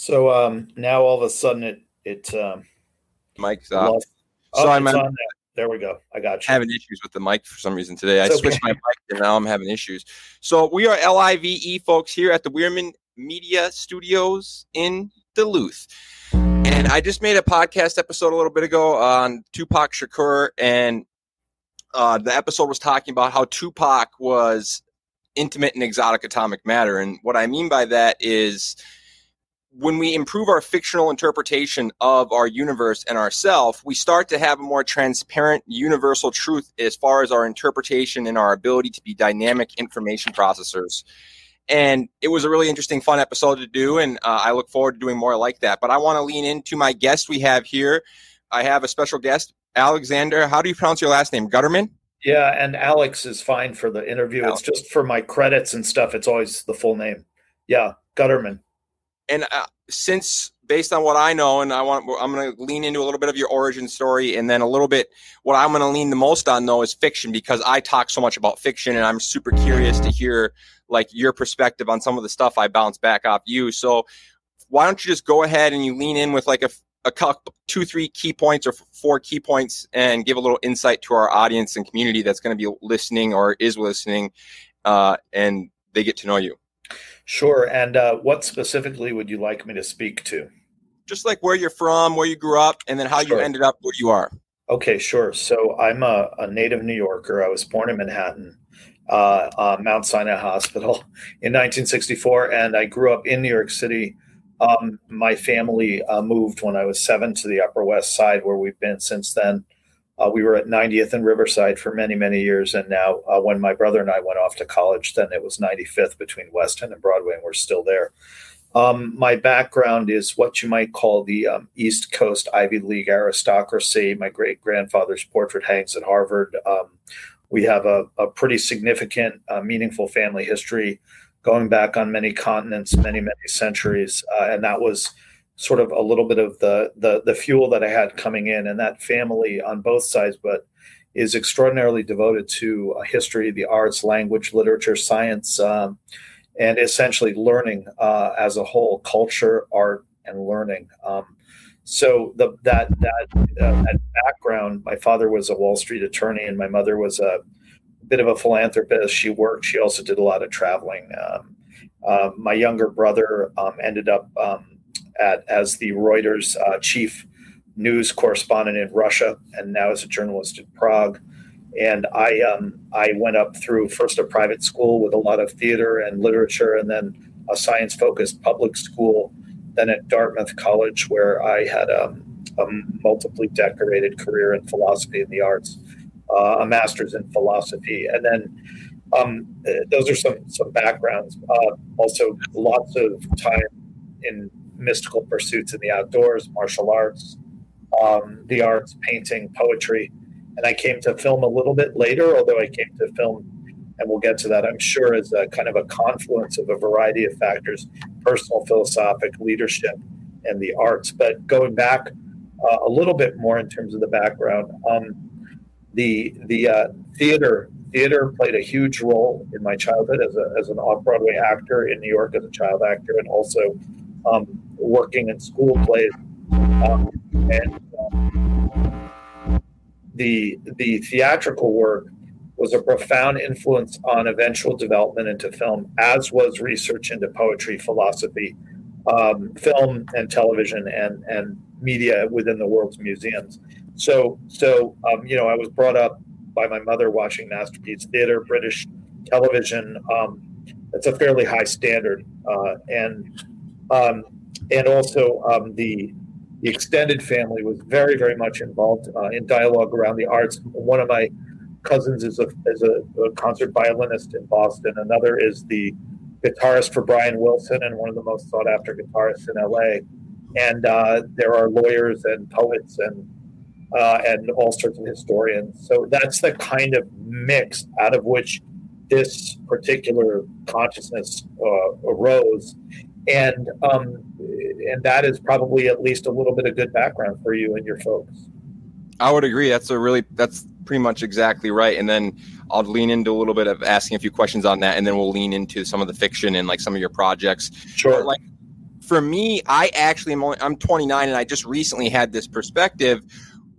So um, now all of a sudden it it um, Mike's off. lost- So oh, I'm on- there. We go. I got you. having issues with the mic for some reason today. I It's switched okay. my mic and now I'm having issues. So we are LIVE folks here at the Wierman Media Studios in Duluth. And I just made a podcast episode a little bit ago on Tupac Shakur and uh, the episode was talking about how Tupac was intimate and exotic atomic matter. And what I mean by that is when we improve our fictional interpretation of our universe and ourself, we start to have a more transparent universal truth as far as our interpretation and our ability to be dynamic information processors. And it was a really interesting, fun episode to do, and uh, I look forward to doing more like that. But I want to lean into my guest we have here. I have a special guest, Alexander. How do you pronounce your last name? Gutterman. Yeah, and Alex is fine for the interview. Alex. It's just for my credits and stuff. It's always the full name. Yeah, Gutterman. And uh, since based on what I know, and I want, I'm going to lean into a little bit of your origin story, and then a little bit what I'm going to lean the most on though is fiction because I talk so much about fiction, and I'm super curious to hear like your perspective on some of the stuff I bounce back off you. So why don't you just go ahead and you lean in with like a a couple, two, three key points or four key points, and give a little insight to our audience and community that's going to be listening or is listening, uh, and they get to know you. Sure. And uh, what specifically would you like me to speak to? just like where you're from, where you grew up, and then how Sure. you ended up where you are. Okay, sure. So I'm a, a native New Yorker. I was born in Manhattan, uh, uh, Mount Sinai Hospital in 1964, and I grew up in New York City. Um, my family uh, moved when I was seven to the Upper West Side, where we've been since then. Uh, we were at 90th and Riverside for many, many years, and now uh, when my brother and I went off to college, then it was 95th between West End and Broadway, and we're still there. Um, my background is what you might call the um, East Coast Ivy League aristocracy. My great grandfather's portrait hangs at Harvard. Um, we have a, a pretty significant, uh, meaningful family history going back on many continents, many, many centuries. Uh, and that was sort of a little bit of the, the, the fuel that I had coming in. And that family on both sides, but is extraordinarily devoted to uh, history, the arts, language, literature, science. Um, and essentially learning uh, as a whole, culture, art, and learning. Um, so the, that that uh, that background, my father was a Wall Street attorney, and my mother was a bit of a philanthropist. She worked. She also did a lot of traveling. Um, uh, my younger brother um, ended up um, at as the Reuters uh, chief news correspondent in Russia, and now as a journalist in Prague and I um, I went up through first a private school with a lot of theater and literature, and then a science focused public school. Then at Dartmouth College, where I had um, a multiply decorated career in philosophy and the arts, uh, a master's in philosophy, and then um, those are some some backgrounds. Uh, also, lots of time in mystical pursuits in the outdoors, martial arts, um, the arts, painting, poetry and I came to film a little bit later, although I came to film, and we'll get to that, I'm sure, as a kind of a confluence of a variety of factors personal, philosophic, leadership, and the arts. But going back uh, a little bit more in terms of the background, um, the, the uh, theater. Theater played a huge role in my childhood as, a, as an off Broadway actor in New York as a child actor, and also um, working in school plays. Um, and um, the the theatrical work was a profound influence on eventual development into film, as was research into poetry, philosophy, um, film, and television, and and media within the world's museums. So so um, you know, I was brought up by my mother watching masterpiece theater, British television. Um, it's a fairly high standard, uh, and um, and also um, the the extended family was very, very much involved uh, in dialogue around the arts. One of my cousins is a is a, a, concert violinist in Boston. Another is the guitarist for Brian Wilson and one of the most sought after guitarists in LA. And uh, there are lawyers and poets and uh, and all sorts of historians. So that's the kind of mix out of which this particular consciousness uh, arose and um, and that is probably at least a little bit of good background for you and your folks. I would agree. That's a really that's pretty much exactly right. And then I'll lean into a little bit of asking a few questions on that, and then we'll lean into some of the fiction and like some of your projects. Sure. Like for me, I actually am only, I'm 29 and I just recently had this perspective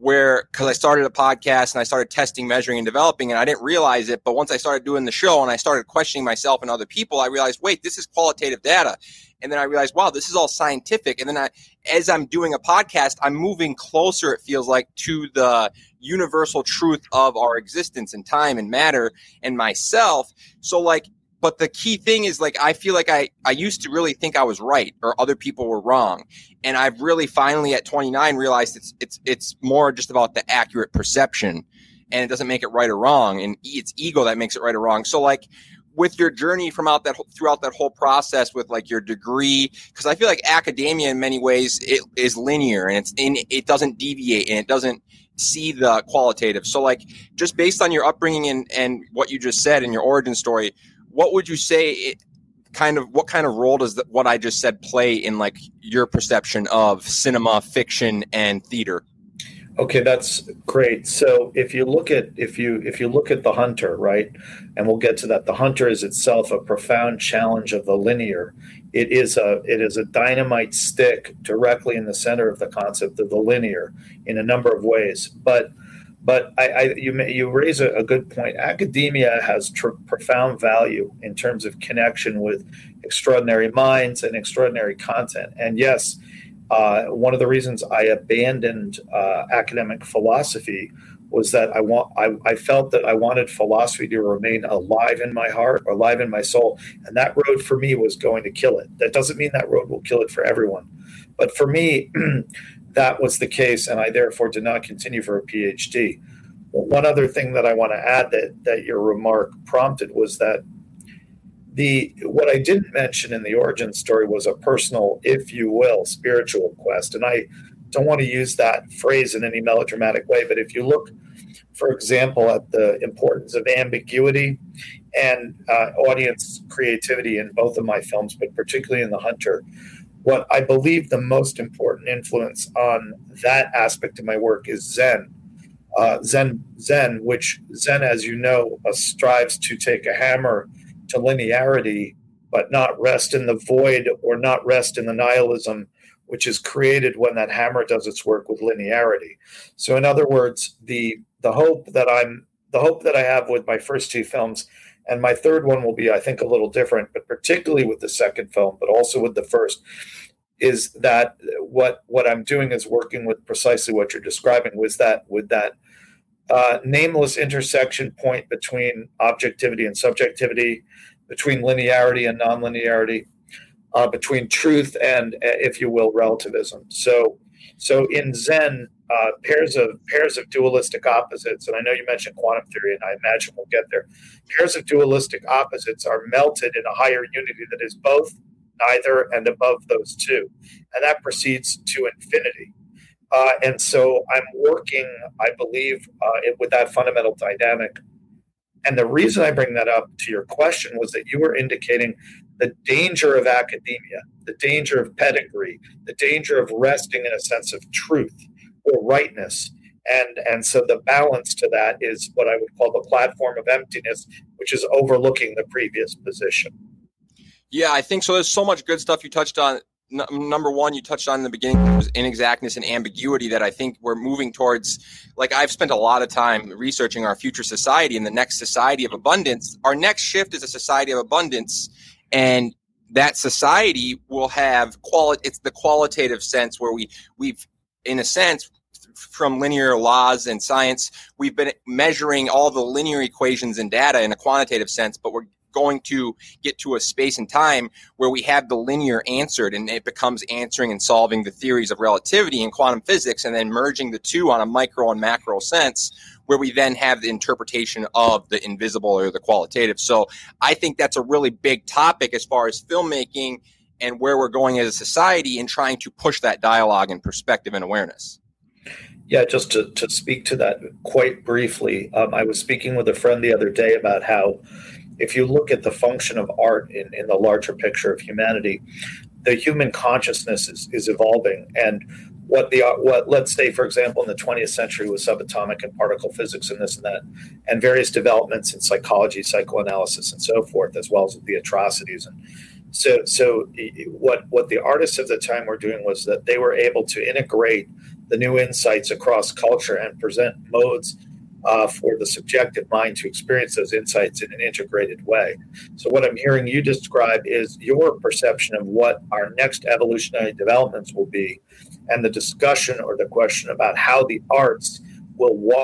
where because I started a podcast and I started testing, measuring, and developing, and I didn't realize it. But once I started doing the show and I started questioning myself and other people, I realized, wait, this is qualitative data. And then I realized, wow, this is all scientific. And then I, as I'm doing a podcast, I'm moving closer, it feels like, to the universal truth of our existence and time and matter and myself. So, like, but the key thing is like i feel like i i used to really think i was right or other people were wrong. And i've really finally at 29 realized it's it's it's more just about the accurate perception and it doesn't make it right or wrong. And it's ego that makes it right or wrong. So like with your journey from out that throughout that whole process with like your degree because i feel like academia in many ways it is linear and it's in it doesn't deviate and it doesn't see the qualitative. So like just based on your upbringing and and what you just said in your origin story what would you say it, kind of what kind of role does the, what I just said play in like your perception of cinema, fiction, and theater? Okay, that's great. So if you look at if you if you look at the hunter, right, and we'll get to that. The hunter is itself a profound challenge of the linear. It is a it is a dynamite stick directly in the center of the concept of the linear in a number of ways. But but I, I, you you raise a, a, good point. Academia has tr- profound value in terms of connection with extraordinary minds and extraordinary content. And yes, uh, one of the reasons I abandoned uh, academic philosophy was that I want I, I, felt that I wanted philosophy to remain alive in my heart, alive in my soul, and that road for me was going to kill it. That doesn't mean that road will kill it for everyone, but for me. that was the case, and I therefore did not continue for a PhD. One other thing that I want to add that, that your remark prompted was that the what I didn't mention in the origin story was a personal, if you will, spiritual quest. And I don't want to use that phrase in any melodramatic way, but if you look, for example, at the importance of ambiguity and uh, audience creativity in both of my films, but particularly in The Hunter, what I believe the most important influence on that aspect of my work is Zen. Uh, Zen, Zen, which Zen, as you know, uh, strives to take a hammer to linearity, but not rest in the void or not rest in the nihilism which is created when that hammer does its work with linearity. So, in other words, the the hope that I'm the hope that I have with my first two films and my third one will be, I think, a little different, but particularly with the second film, but also with the first, is that what what I'm doing is working with precisely what you're describing. Was that with that uh, nameless intersection point between objectivity and subjectivity, between linearity and nonlinearity, uh, between truth and, if you will, relativism. So, so in Zen, uh, pairs of pairs of dualistic opposites, and I know you mentioned quantum theory, and I imagine we'll get there. Pairs of dualistic opposites are melted in a higher unity that is both, neither, and above those two, and that proceeds to infinity. Uh, and so I'm working, I believe, uh, with that fundamental dynamic. And the reason I bring that up to your question was that you were indicating the danger of academia, the danger of pedigree, the danger of resting in a sense of truth or rightness. And, and so the balance to that is what I would call the platform of emptiness, which is overlooking the previous position. Yeah, I think so. There's so much good stuff you touched on. N- number one, you touched on in the beginning was inexactness and ambiguity that I think we're moving towards. Like I've spent a lot of time researching our future society and the next society of abundance. Our next shift is a society of abundance, and that society will have quality. It's the qualitative sense where we we've in a sense, from linear laws and science, we've been measuring all the linear equations and data in a quantitative sense, but we're going to get to a space and time where we have the linear answered and it becomes answering and solving the theories of relativity and quantum physics and then merging the two on a micro and macro sense where we then have the interpretation of the invisible or the qualitative. So I think that's a really big topic as far as filmmaking and where we're going as a society in trying to push that dialogue and perspective and awareness. Yeah, just to, to speak to that quite briefly, um, I was speaking with a friend the other day about how if you look at the function of art in, in the larger picture of humanity, the human consciousness is, is evolving. And what the what let's say for example in the 20th century with subatomic and particle physics and this and that and various developments in psychology psychoanalysis and so forth as well as the atrocities and So, so what what the artists of the time were doing was that they were able to integrate the new insights across culture and present modes uh, for the subjective mind to experience those insights in an integrated way. So, what I'm hearing you describe is your perception of what our next evolutionary developments will be, and the discussion or the question about how the arts will walk